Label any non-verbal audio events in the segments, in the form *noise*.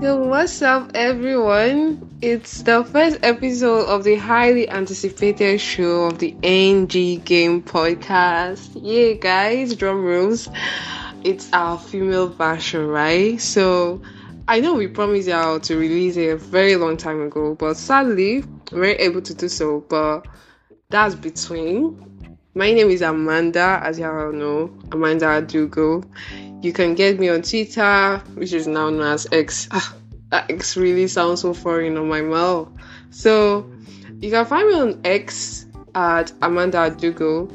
Yo, what's up, everyone? It's the first episode of the highly anticipated show of the NG Game Podcast. Yeah, guys, drum rolls. It's our female version, right? So, I know we promised y'all to release it a very long time ago, but sadly, we weren't able to do so. But that's between. My name is Amanda, as y'all know, Amanda Adugo. You can get me on Twitter, which is now known as X. Ah, that X really sounds so foreign on my mouth. So you can find me on X at Amanda Adugo.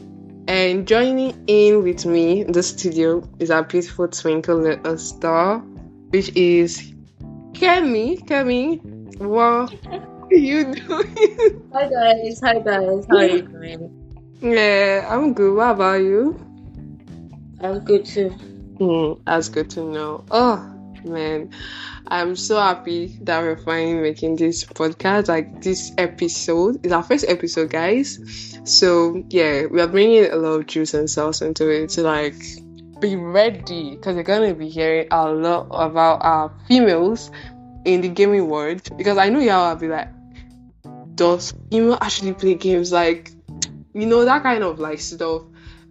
And joining in with me in the studio is our beautiful twinkle little star, which is Kemi. Kemi, what are you doing? *laughs* Hi guys, hi guys, how are you doing? Yeah, I'm good. What about you? I'm good too. Mm, that's good to know. Oh man, I'm so happy that we're finally making this podcast. Like this episode is our first episode, guys. So yeah, we are bringing a lot of juice and sauce into it to like be ready because we're gonna be hearing a lot about our females in the gaming world. Because I know y'all will be like, does female actually play games? Like, you know that kind of like stuff.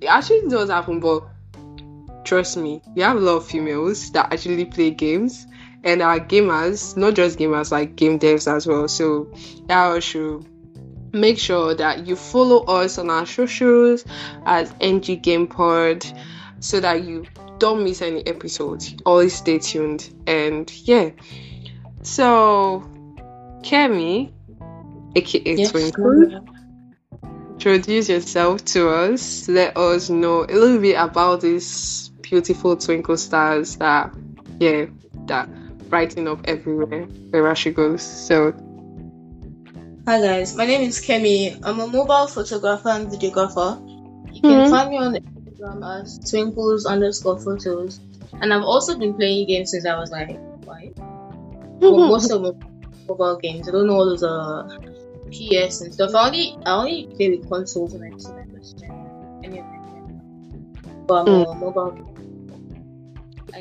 It actually does happen, but trust me, we have a lot of females that actually play games and are gamers, not just gamers, like game devs as well. So y'all should make sure that you follow us on our socials as NG GamePod so that you don't miss any episodes. Always stay tuned. And yeah. So Kemi, aka Yes, Twinkle, introduce yourself to us. Let us know a little bit about these beautiful twinkle stars that, yeah, that brighten up everywhere wherever she goes. So, Hi guys, my name is Kemi. I'm a mobile photographer and videographer. You can Mhm. find me on Instagram as twinkles underscore photos. And I've also been playing games since I was like five. Well, most of them mobile games. I don't know all those uh PS and stuff. I only I only play with consoles when I my first. Any of my friends. But I'm a mobile. And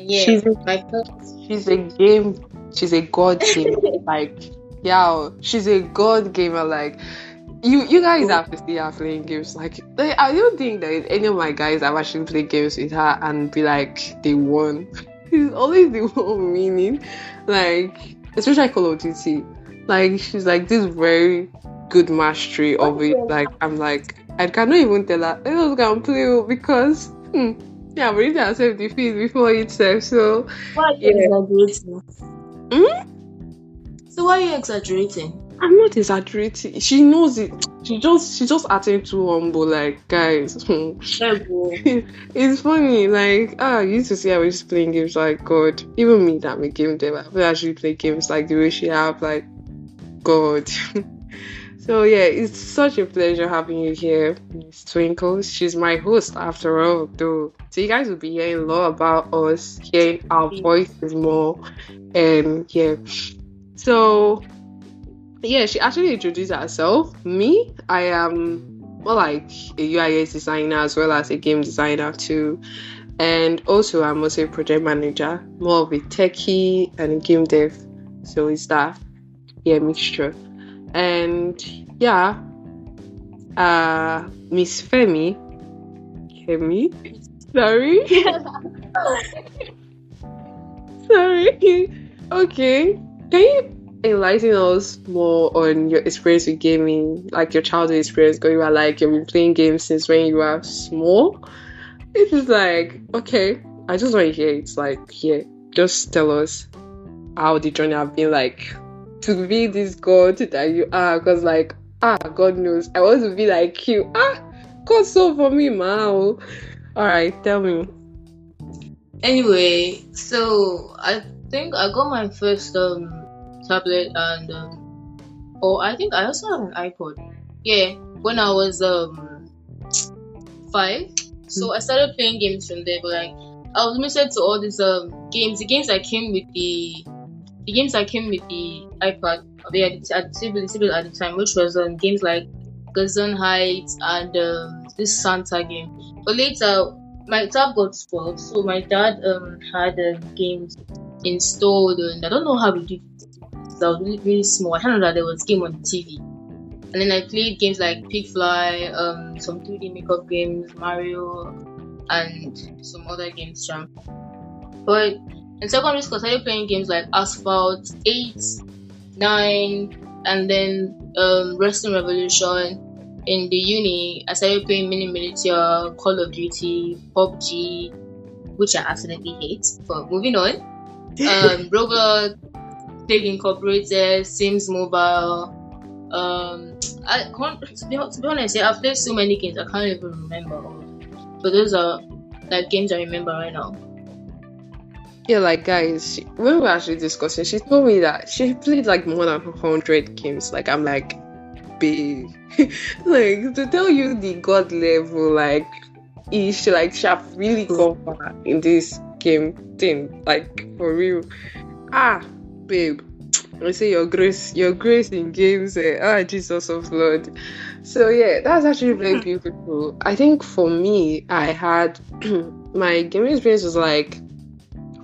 yeah, She's a- my first she's a game, she's a god *laughs* gamer. like, yeah, she's a god gamer. Like, you you guys have to see her playing games. Like, I don't think that any of my guys have actually played games with her and be like, they won. *laughs* She's always the *laughs* one winning. Like, especially Call of Duty. Like, she's like this very good mastery of it. Like, I'm like, I cannot even tell her, I was gonna play because, hmm, yeah, we need to self defeat before itself. So, why are you Yeah. exaggerating? Hmm? So why are you exaggerating? I'm not exaggerating. She knows it. She just she just acting too humble. Like guys, *laughs* it's funny. Like ah, you used to see how she's playing games. Like God, even me that a game dev, I actually play games like the way she have. Like God. *laughs* so yeah, it's such a pleasure having you here, Miss Twinkles. She's my host after all, though. So you guys will be hearing a lot about us, hearing our voices more, and yeah. So yeah, she actually introduced herself. Me, I am more like a UIS designer as well as a game designer too. And also, I'm also a project manager, more of a techie and a game dev. So it's that, yeah, mixture. And yeah, uh, Miss Femi, Femi, sorry, *laughs* sorry. Okay, can you enlighten us more on your experience with gaming, like your childhood experience going by like you've been playing games since when you were small? It is like, okay, I just want to hear It's Like, yeah, just tell us how the journey have been like to be this god that you are. Because, like, ah, God knows, I want to be like you. Ah, God, so for me, man. All right, tell me. Anyway, so I think I got my first um tablet and um oh I think I also have an iPod. Yeah, when I was um five. So I started playing games from there, but like I was limited to all these um games. The games that came with the the games that came with the iPad yeah, at the table, table at the time, which was um games like Gazon Heights and um, this Santa game. But later my tab got spoiled, so my dad um had uh, games installed, and I don't know how we did. I was really, really small. I don't know that there was game on the TV, and then I played games like Pigfly, um, some 2D makeup games, Mario, and some other games. Champ. But in secondary school, I started playing games like Asphalt, 8, 9, and then um, Wrestling Revolution. In the uni, I started playing Mini Militia, Call of Duty, PUBG, which I absolutely hate. But moving on, um, *laughs* Roblox, Big Incorporated, Sims Mobile. Um, I can't, to be, to be honest, yeah, I've played so many games I can't even remember. But those are like games I remember right now. Yeah, like guys, she, when we were actually discussing, she told me that she played like more than hundred games. Like I'm like, babe, *laughs* like to tell you the god level, like ish, like she have really gone far in this game thing, like for real. Ah, babe, I say your grace, your grace in games. Eh? Ah, Jesus of Lord. So yeah, that's actually *laughs* very beautiful. I think for me, I had *clears throat* my gaming experience was like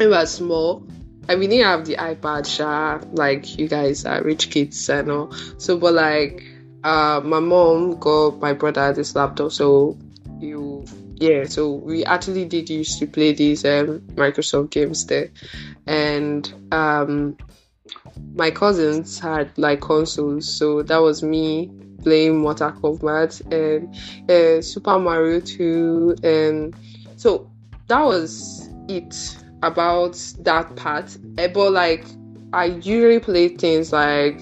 we were small. I mean, didn't have the iPad, sha, like you guys are rich kids and all. So, but like, uh, my mom got my brother this laptop, so you, yeah, so we actually did used to play these um, Microsoft games there, and um, my cousins had like consoles, so that was me playing Mortal Kombat and uh, Super Mario 2, and so that was it about that part. Eh, but like, I usually play things like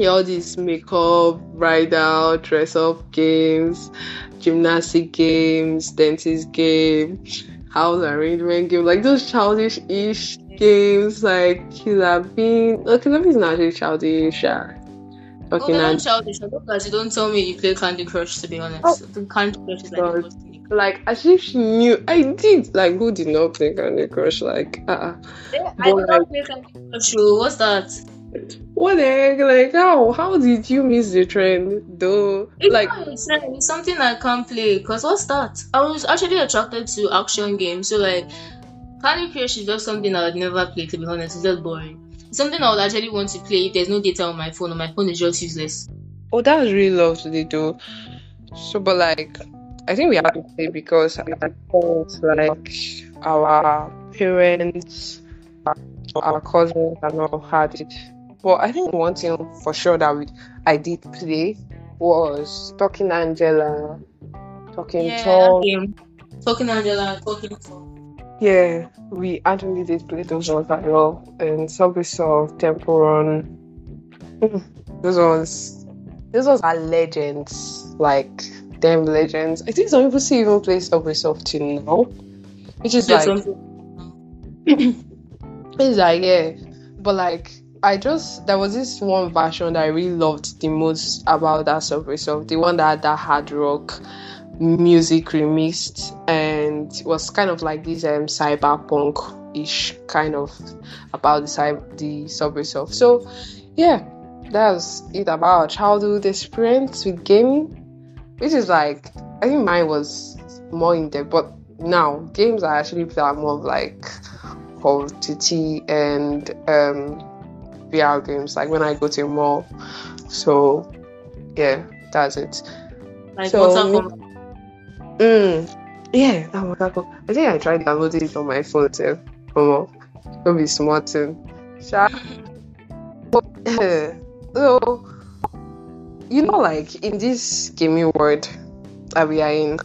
all these makeup, ride out, dress up games, gymnastic games, dentist game, house arrangement game, like those childish ish games like Killer Bean. Okay, Killer Bean is not really childish. Yeah. Oh, Okay, they're not childish. I don't you don't tell me you play Candy Crush. To be honest, Oh. the Candy Crush is like God. the most. Like as if she knew I did. Like who did not play Candy Crush? Like uh uh Yeah, I did not play Candy Crush. What's that? What the heck? Like how how did you miss the trend though? It's Like. It's something I can't play. Cause what's that? I was actually attracted to action games. So like, Candy Crush is just something I would never play. To be honest, it's just boring. It's something I would actually want to play if there's no data on my phone or my phone is just useless. oh that's really lovely though. So but like I think we have to play because our parents, like our parents our cousins and all had it. But I think one thing for sure that we I did play was Talking Angela, Talking Yeah, Tom. Talking Angela, talking Tom. Yeah, we actually did play those ones as well. And Subway Surf, Temple Run. Mm, Those ones, those ones are legends. Like them legends. I think some people still even play Subway Surf till now, which is like it's like yeah, but like I just there was this one version that I really loved the most about that Subway Surf, the one that had that hard rock music remixed and it was kind of like this um cyberpunk ish kind of about the cyber the Subway Surf. So yeah, that's it about our childhood experience with gaming, which is like I think mine was more in depth, but now games I actually play are more of like Call of Duty and um, VR games, like when I go to a mall. So, yeah, that's it. Like So- Kombat. Mm. Yeah, that that cool. I think I tried downloading it on my phone too. Come on, don't be smart too. Sha- *laughs* *laughs* so, you know, like in this gaming world that we are in,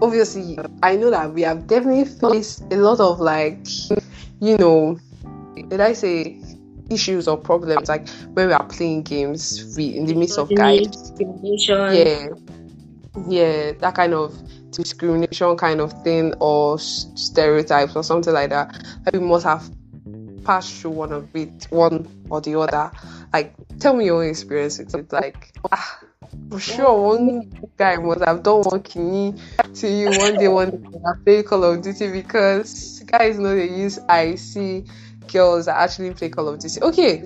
obviously, I know that we have definitely faced a lot of like, you know, did I say issues or problems like when we are playing games we in the midst of guys yeah yeah that kind of discrimination kind of thing or stereotypes or something like that like we must have passed through one of it one or the other. Like tell me your experience with it. Like ah, for sure one guy must have done one kidney to you one day one day I play Call of Duty because guys know they use I see girls that actually play Call of Duty. Okay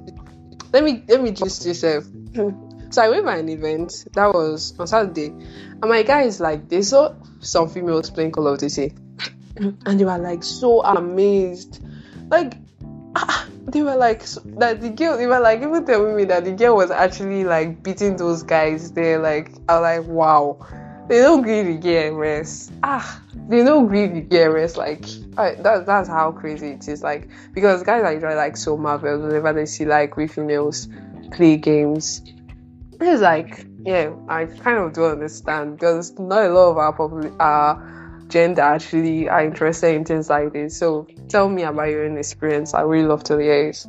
let me let me just yourself *clears throat* so I went by an event that was on Saturday, and my guys like they saw some females playing Call of Duty, *clears throat* and they were like so amazed. like *laughs* they were like that the girl they were like even telling me that the girl was actually like beating those guys there like I was like wow. They don't really get rest. Ah they don't really get rest like I, that, that's how crazy it is like because guys are usually like so marveled whenever they see like we females play games it's like yeah I kind of do understand because not a lot of our popul- our gender actually are interested in things like this. So tell me about your own experience. I really love to hear it.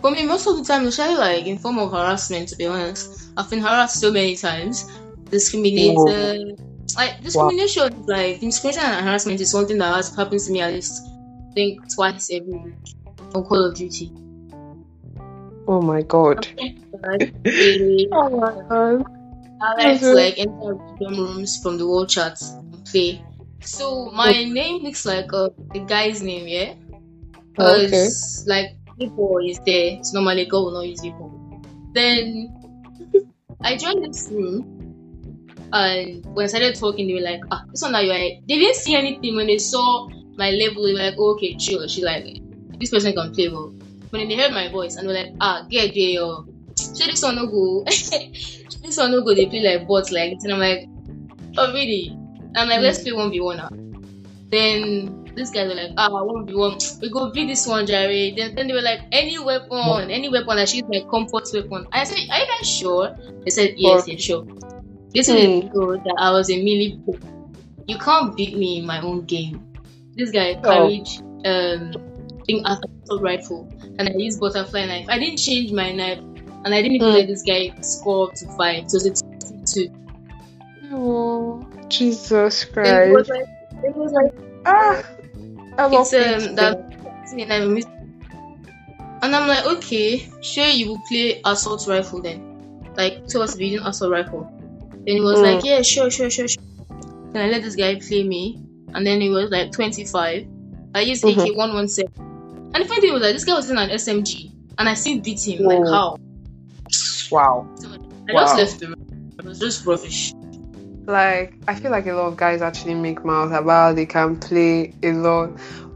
For me, most of the time, it's especially like in form of harassment, to be honest, I've been harassed so many times, discriminated. Like discrimination, is like discrimination and harassment is something that has happened to me at least, I think twice every week on Call of Duty. oh my god. *laughs* Oh my god. I like to like enter random rooms from the world chat play. So my name looks like a, a guy's name, yeah. Okay. Like people is there, so normally a girl will not use people. Then I joined this room, and when I started talking, they were like, "Ah, this one that you are." They didn't see anything when they saw my level. They were like, oh, "Okay, chill." She like, "This person can play well." But then they heard my voice and they were like, "Ah, get there, yo." *laughs* So this one no go. *laughs* this one no go. They play like bots like this, and I'm like, "Oh really?" I'm like, "Let's play one v one now." Then these guys were like, ah, one v one. We go beat this one, Jerry. Then, then they were like, any weapon, any weapon that she's my comfort weapon. I said, are you guys sure? They said, yes, yes, sure. This is Hmm. know that I was a melee. You can't beat me in my own game. This guy Oh. carried um thing assault rifle and I used butterfly knife. I didn't change my knife and I didn't even Hmm. let this guy score up to five. So it's two. oh Jesus Then it was Christ like it was like ah I love it's um that and I'm mis- and I'm like, okay, sure you will play assault rifle then. Like to us using assault rifle. Then he was Mm. like, Yeah, sure, sure, sure, sure. Then I let this guy play me and then he was like twenty five. I used Mhm. AK one one seven. And the funny thing was like this guy was in an SMG and I still beat him. Like Oh. how? wow I Wow. just left room. It was just rubbish. Like I feel like a lot of guys actually make mouths about they can play a lot,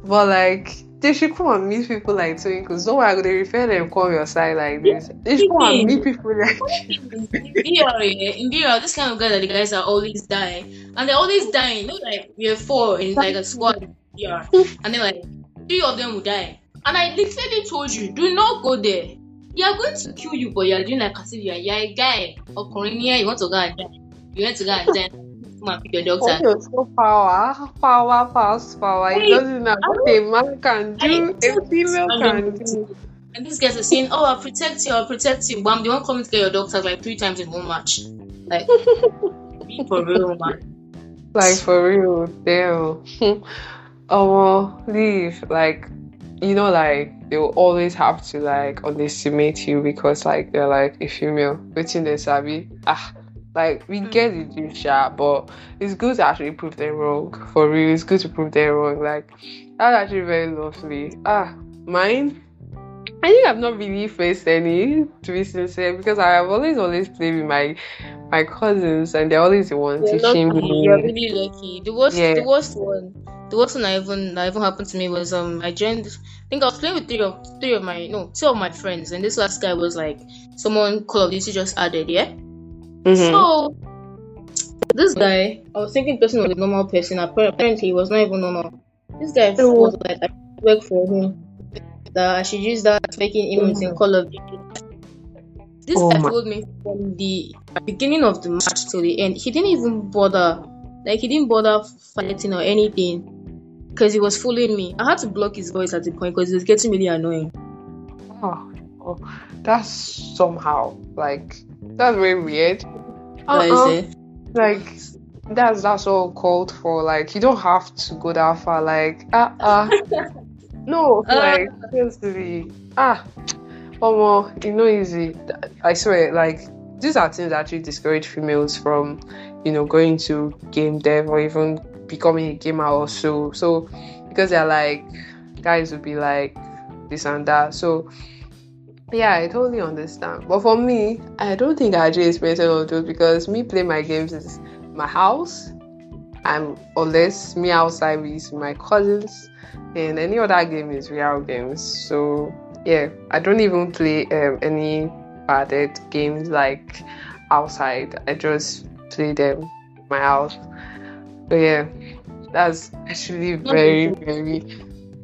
but like they should come and meet people like Twinkles. Don't worry, they refer them come your side like this. They should come and meet people like *laughs* in BR, yeah, in BR, this kind of guy that the guys are always dying, and they're always dying. You know, like we are four in like a squad BR, and then like three of them will die. And I literally told you, do not go there. They are going to kill you, but you are doing like as if you are, you are a guy or Korean. You want to go and die. You want to go and die. Come and pick your Oh, doctor. you're so power, power, past power. It Wait, doesn't know what a man can do, I- a female can do. And these guys are saying, "Oh, I'll protect you. I'll protect you." But I'm the one coming to get your doctor like three times in one match. Like, *laughs* be for real, man. Like for real, damn. *laughs* oh leave. Like, you know, like they will always have to like underestimate you because like they're like a female. Waiting they sabi. Ah, like we get it, you but it's good to actually prove them wrong. For real, it's good to prove them wrong. Like that's actually very lovely. Ah, mine. I think I've not really faced any, to be sincere, because I have always always played with my my cousins, and they're always the ones You're teaching lucky. me. You're really lucky. The worst, Yeah. the worst one, the worst one that even that even happened to me was um I joined. I think I was playing with three of three of my no two of my friends, and this last guy was like someone Call of Duty just added, yeah. Mhm. So this guy, I was thinking person was a normal person. Apparently, he was not even normal. This guy Oh. was like, I work for him. That I should use that making emotes in Call of Duty. This Oh guy my- told me from the beginning of the match till the end, he didn't even bother. Like he didn't bother fighting or anything because he was fooling me. I had to block his voice at the point because it was getting really annoying. Oh, oh, that's somehow like that's very weird. Uh-uh. Like that's that's all called for. Like you don't have to go that far. Like uh uh *laughs* no, Uh. like seriously ah, oh you know easy. I swear, like these are things that actually discourage females from you know going to game dev or even becoming a gamer or so. So because they're like guys would be like this and that. So yeah, I totally understand. But for me, I don't think I actually experienced any of those because me play my games is my house I'm unless me outside with my cousins, and any other game is real games. So yeah, I don't even play um, any padded games like outside. I just play them in my house. But yeah, that's actually very very.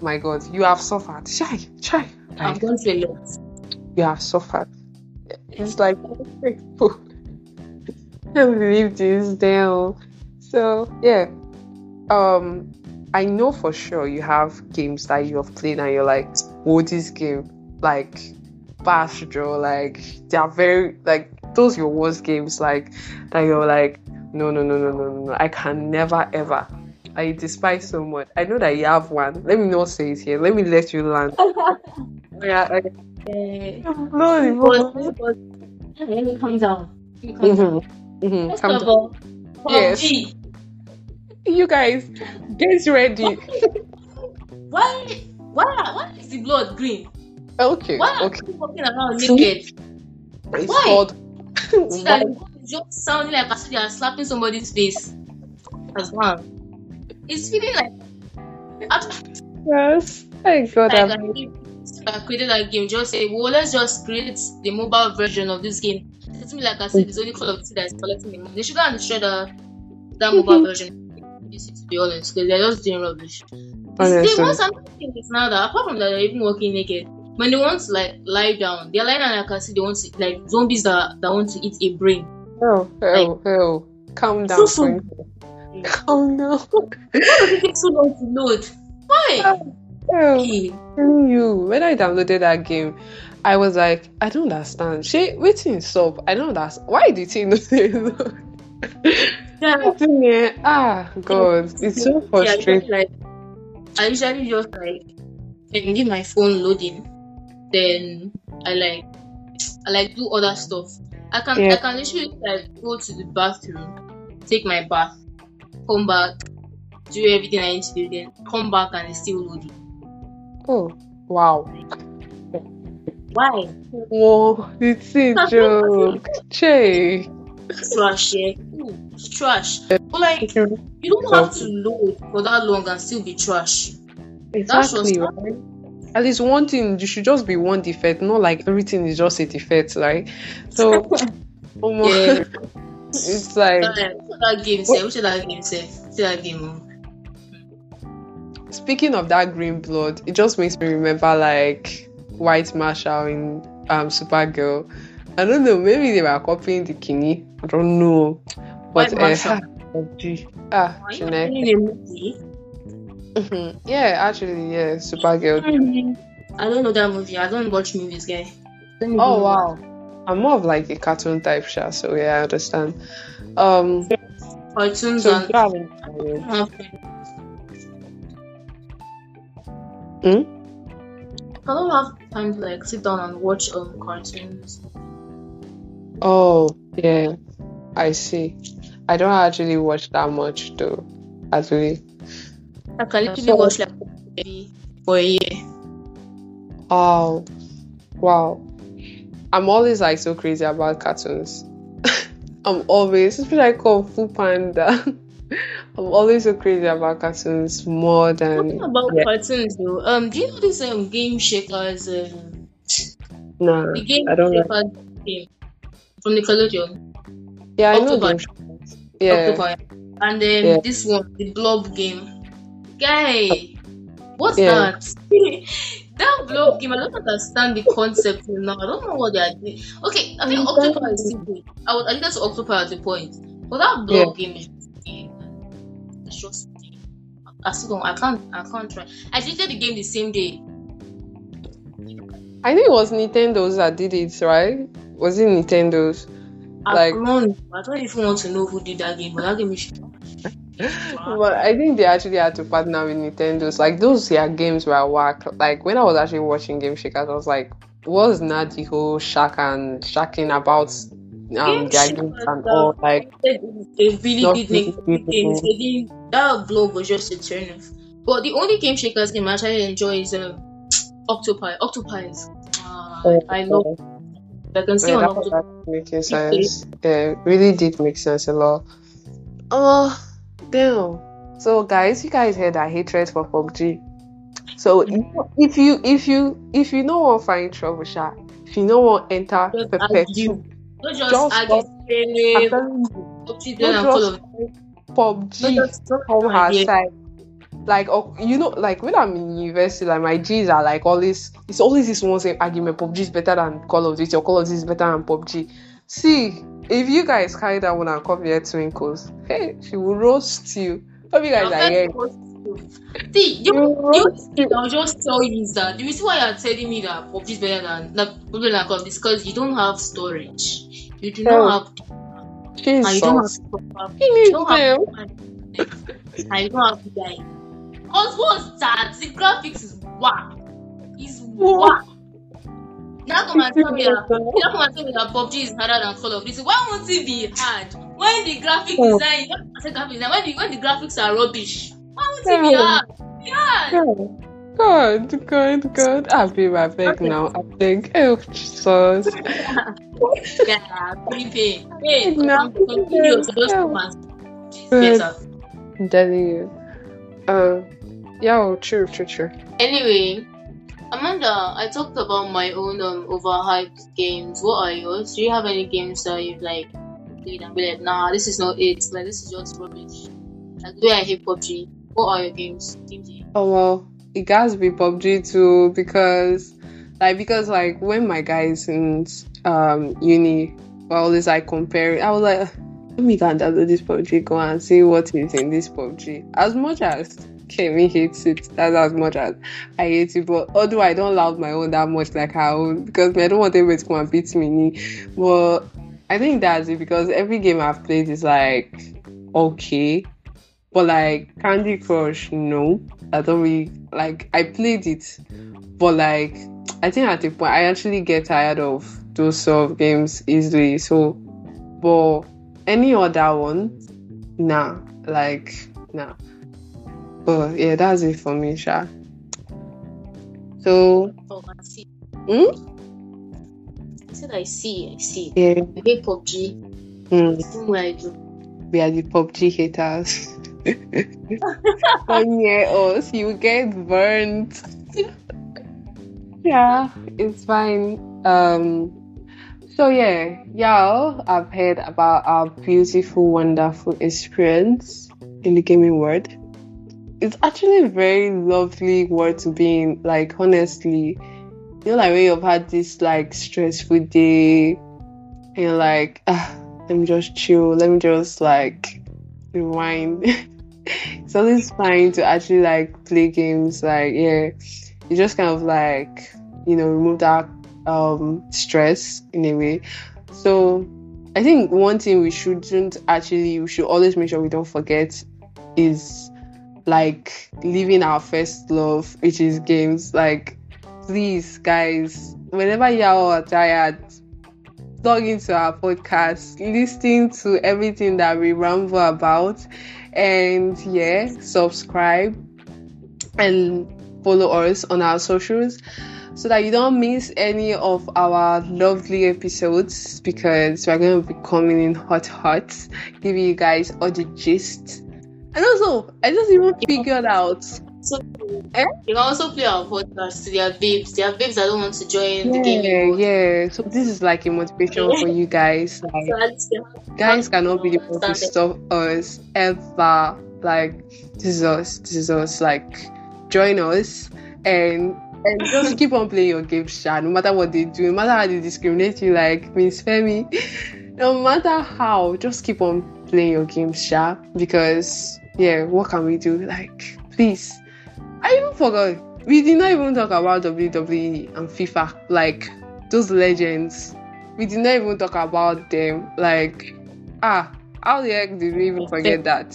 My God, you have suffered. Shy, shy. I've gone through a lot. You have suffered. It's like *laughs* I can't believe this damn. So yeah, um, I know for sure you have games that you have played and you're like, oh, this game, like Bash Draw, like they are very like those your worst games, like that you're like, no, no, no, no, no, no, no, I can never ever. I despise so much. I know that you have one. Let me not say it here. Let me let you land. *laughs* yeah, okay. No, but, but, let me calm down. Let me calm down. First calm of all, Yes. PUBG. You guys, get ready. Why, why, why is the blood green? Okay, Why are okay. people walking around naked? It's Why? called. See that the blood is just sounding like as if they are slapping somebody's face. As well. It's feeling like. yes. I got like that. I created that game. Just say, well, let's just create the mobile version of this game. It's me like I said, it's only Call of Duty that is collecting the money. They should go and destroy the, that mm-hmm. mobile version. To be honest, because they're just doing rubbish. Honestly. want something is now that apart from that, they're even walking naked. When they want to like lie down, they're lying down. and I can see they want to like zombies that that want to eat a brain. Oh, oh, oh. Calm down. So, so- friend. *laughs* Calm down. Why does it take so long to load? Why? Oh, Telling you, when I downloaded that game, I was like, I don't understand. She waiting stop. I don't understand. Why did he not say so? yeah, Ah, God, it's so frustrating. just, like I usually just like can leave my phone loading, then I like I like do other stuff. I can Yeah. I can literally like go to the bathroom, take my bath, come back, do everything I need to do, then come back and it's still loading. Oh, wow. Why? Whoa, it's a *laughs* joke. Che. Trash, yeah. It's trash. But like you don't have to load for that long and still be trash. Exactly, right? At least one thing, you should just be one defect, not like everything is just a defect, right? So, *laughs* oh my- Yeah. *laughs* it's like Which other game say? Which other game say? That game. Speaking of that green blood, it just makes me remember like White Marshall in um Supergirl. I don't know, maybe they were copying the Kinney. I don't know, but uh, *laughs* ah, Are you Jeanette. watching a movie? Mhm. yeah, actually, yeah, Supergirl. I don't know that movie. I don't watch movies, guy. Oh wow. I'm more of like a cartoon type show, so yeah, I understand. Um, Cartoons so and you have it. Hmm? I don't have time to like sit down and watch um cartoons. Oh yeah, I see. I don't actually watch that much though. Actually, I can literally So- watch like for a year. oh wow. I'm always like so crazy about cartoons. *laughs* I'm always, like Kung Fu Panda. *laughs* *laughs* I'm always so crazy about cartoons more than Talking about yeah. cartoons though, um, do you know this um game Shakers um Nah, the game I don't know. Shakers game from Nickelodeon? Yeah, I know them. Yeah. And then Yeah. this one, the blob game. Guy, what's Yeah. that? *laughs* that blob game, I don't understand the concept now. I don't know what they are doing. Okay, I think. Octopi is still good. I would addicted to Octopi at the point. But that blob game is just I still don't I can't I can't try. I deleted the game the same day. I think it was Nintendo's that did it, right? Was it Nintendo's? Like- I don't even want to know who did that game, but that game is *laughs* But I think they actually had to partner with Nintendo's. Like those their games were whack. Like when I was actually watching Game Shakers, I was like, what's not the whole shack and shacking about um Game their Shakers, games and uh, all like they really Not did make really good games. They did that blob was just a turn off. But the only game shakers game I actually enjoy is um, Octopi. Octopi is uh, I love I can see Yeah, on that Octopi. making sense. Yeah, really did make sense a lot. Uh Damn. So guys, you guys heard that hatred for PUBG. So if you if you if you know what find trouble, sha, if you know what enter Just perpetual, Don't just, Just argue. I'm Say, telling you, PUBG, don't then I'm full just of. PUBG Don't just don't her argue. side. Like oh, you know, like when I'm in university, like my G's are like always. It's always this one same argument: PUBG is better than Call of Duty, or Call of Duty is better than PUBG. See, if you guys carry that one and come here twinkles, hey, she will roast you. Hope you guys are here. You what to do. See, you, you, you. I'll just tell you is that the reason why you're telling me that PUBG is better than that probably like is because you don't have storage. You do Oh, not have and you don't have Jesus. proper you don't have and you don't have guy. Cause what's that? The graphics is whack. It's whack. Now come and tell me that now come and tell me that PUBG is harder than Call of Duty. Why won't it be hard? When the graphic Oh. design, I say graphic design, when the when the graphics are rubbish, be Oh. hard? Be hard. God, God, God. I'll be right back Okay. now. I think. Oh, Jesus. *laughs* Yeah, pain. *laughs* Hey, No. continue to those comments. Good. I'm telling you. Uh, yeah, true, true, true. Anyway, Amanda, I talked about my own um overhyped games. What are yours? Do you have any games that you've like played and be like, nah, this is not it. Like this is just rubbish. Like the way I hate PUBG. What are your games? Oh well, it has to be PUBG too because, like, because like when my guys in um uni were always like comparing, I was like, let me go and download this PUBG, go and see what is in this PUBG. As much as Kemi hates it, that's as much as I hate it. But although I don't love my own that much like her own because I don't want anybody to come and beat me. But I think that's it because every game I've played is like okay. But like Candy Crush, no. I don't really like I played it, but like I think at the point I actually get tired of those sort of games easily. So but any other one, nah. Like nah. But yeah, that's it for me, Sha. So Oh, I see. Hmm? I said I see, I see. yeah, I hate PUBG. mm, same way I do. we are the PUBG haters. *laughs* Near us, you get burnt. yeah, it's fine. Um, so yeah, y'all, I've heard about our beautiful, wonderful experience in the gaming world. It's actually a very lovely world to be in. Like honestly, you know, like when you've had this like stressful day, and you're like, ah, let me just chill. Let me just like rewind. *laughs* *laughs* it's always fine to actually like play games. Like yeah, you just kind of like you know remove that um stress in a way. So I think one thing we shouldn't actually we should always make sure we don't forget is like living our first love, which is games. Like please guys, whenever y'all are tired, log into our podcast, listen to everything that we ramble about, and yeah, subscribe and follow us on our socials so that you don't miss any of our lovely episodes because we're going to be coming in hot, hot, giving you guys all the gist. And also, I just even figured out. So Eh? you can also play our podcast to their babes. Their babes that don't want to join the Yeah, gaming world. yeah. So this is like a motivation for you guys. *laughs* Like, So at least they have- guys cannot be the one to stop us ever. Like this is us. This is us. Like join us and and just *laughs* keep on playing your games, Sha. No matter what they do, no matter how they discriminate you, like Miss Femi. *laughs* No matter how, just keep on playing your games, Sha. Because yeah, what can we do? Like, please. I even forgot. We did not even talk about WWE and FIFA. Like those legends. We did not even talk about them. Like, ah, how the heck did we even forget that?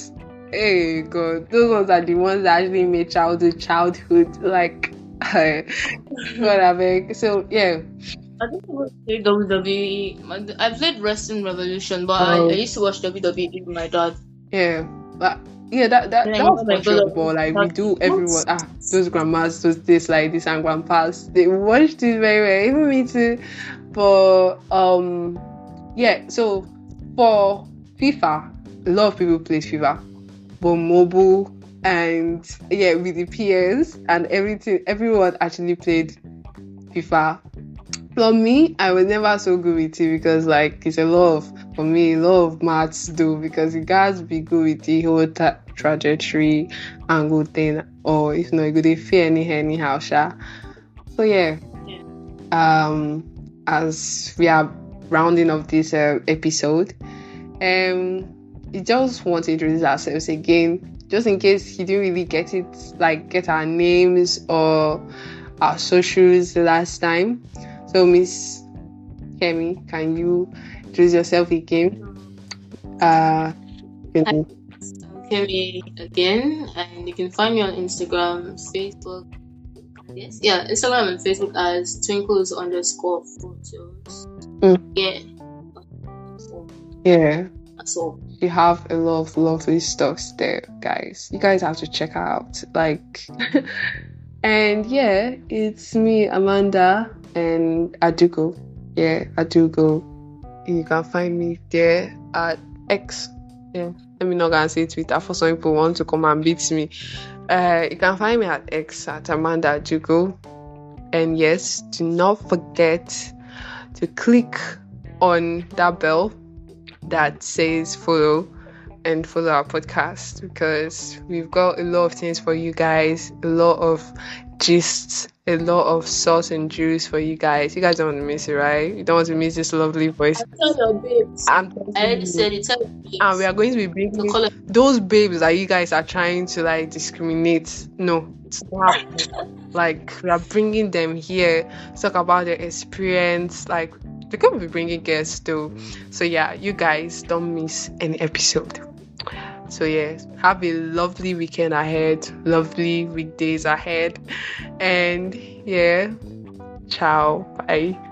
Hey God, those ones are the ones that actually made childhood childhood. Like, *laughs* beg. So yeah, I don't play WWE. I played Wrestling Revolution, but Oh. I, I used to watch WWE with my dad. yeah, but yeah, that that, that was know, like, for sure. But like we do everyone ah those grandmas, those this like this and grandpas, they watched it very well. Even me too. But um, yeah. So for FIFA, a lot of people play FIFA. but mobile and yeah, with the PS and everything. Everyone actually played FIFA. For me, I was never so good with it because like it's a lot of for me a lot of maths do because you guys be good with the whole trajectory and good thing or if not you could feel any anyhow sha. So yeah. Um as we are rounding off this uh, episode, um we just want to introduce ourselves again just in case you didn't really get it like get our names or our socials the last time. So Miss Kemi, can you introduce yourself again? Uh you know, Kemi again, and you can find me on Instagram, Facebook. Yes, yeah, Instagram and Facebook as twinkles underscore photos. Mm. Yeah. Yeah. that's all. She have a lot of lovely stuff there, guys. You guys have to check out. Like *laughs* and yeah, it's me, Amanda and Adugo. Yeah, Adugo. You can find me there at X. Yeah. Let me not gonna say Twitter for some people want to come and beat me. Uh, you can find me at X at Amanda Adugo. And yes, do not forget to click on that bell that says follow and follow our podcast because we've got a lot of things for you guys, a lot of gists, a lot of sauce and juice for you guys. You guys don't want to miss it, right? You don't want to miss this lovely voice. I tell your babes. I'm I already said it. Tell and we are going to be bringing those babes that you guys are trying to like discriminate. No, it's not *laughs* like we are bringing them here to talk about their experience. Like they could be bringing guests too. So yeah, you guys don't miss any episode. So yeah, have a lovely weekend ahead, lovely weekdays ahead, and yeah, ciao, bye.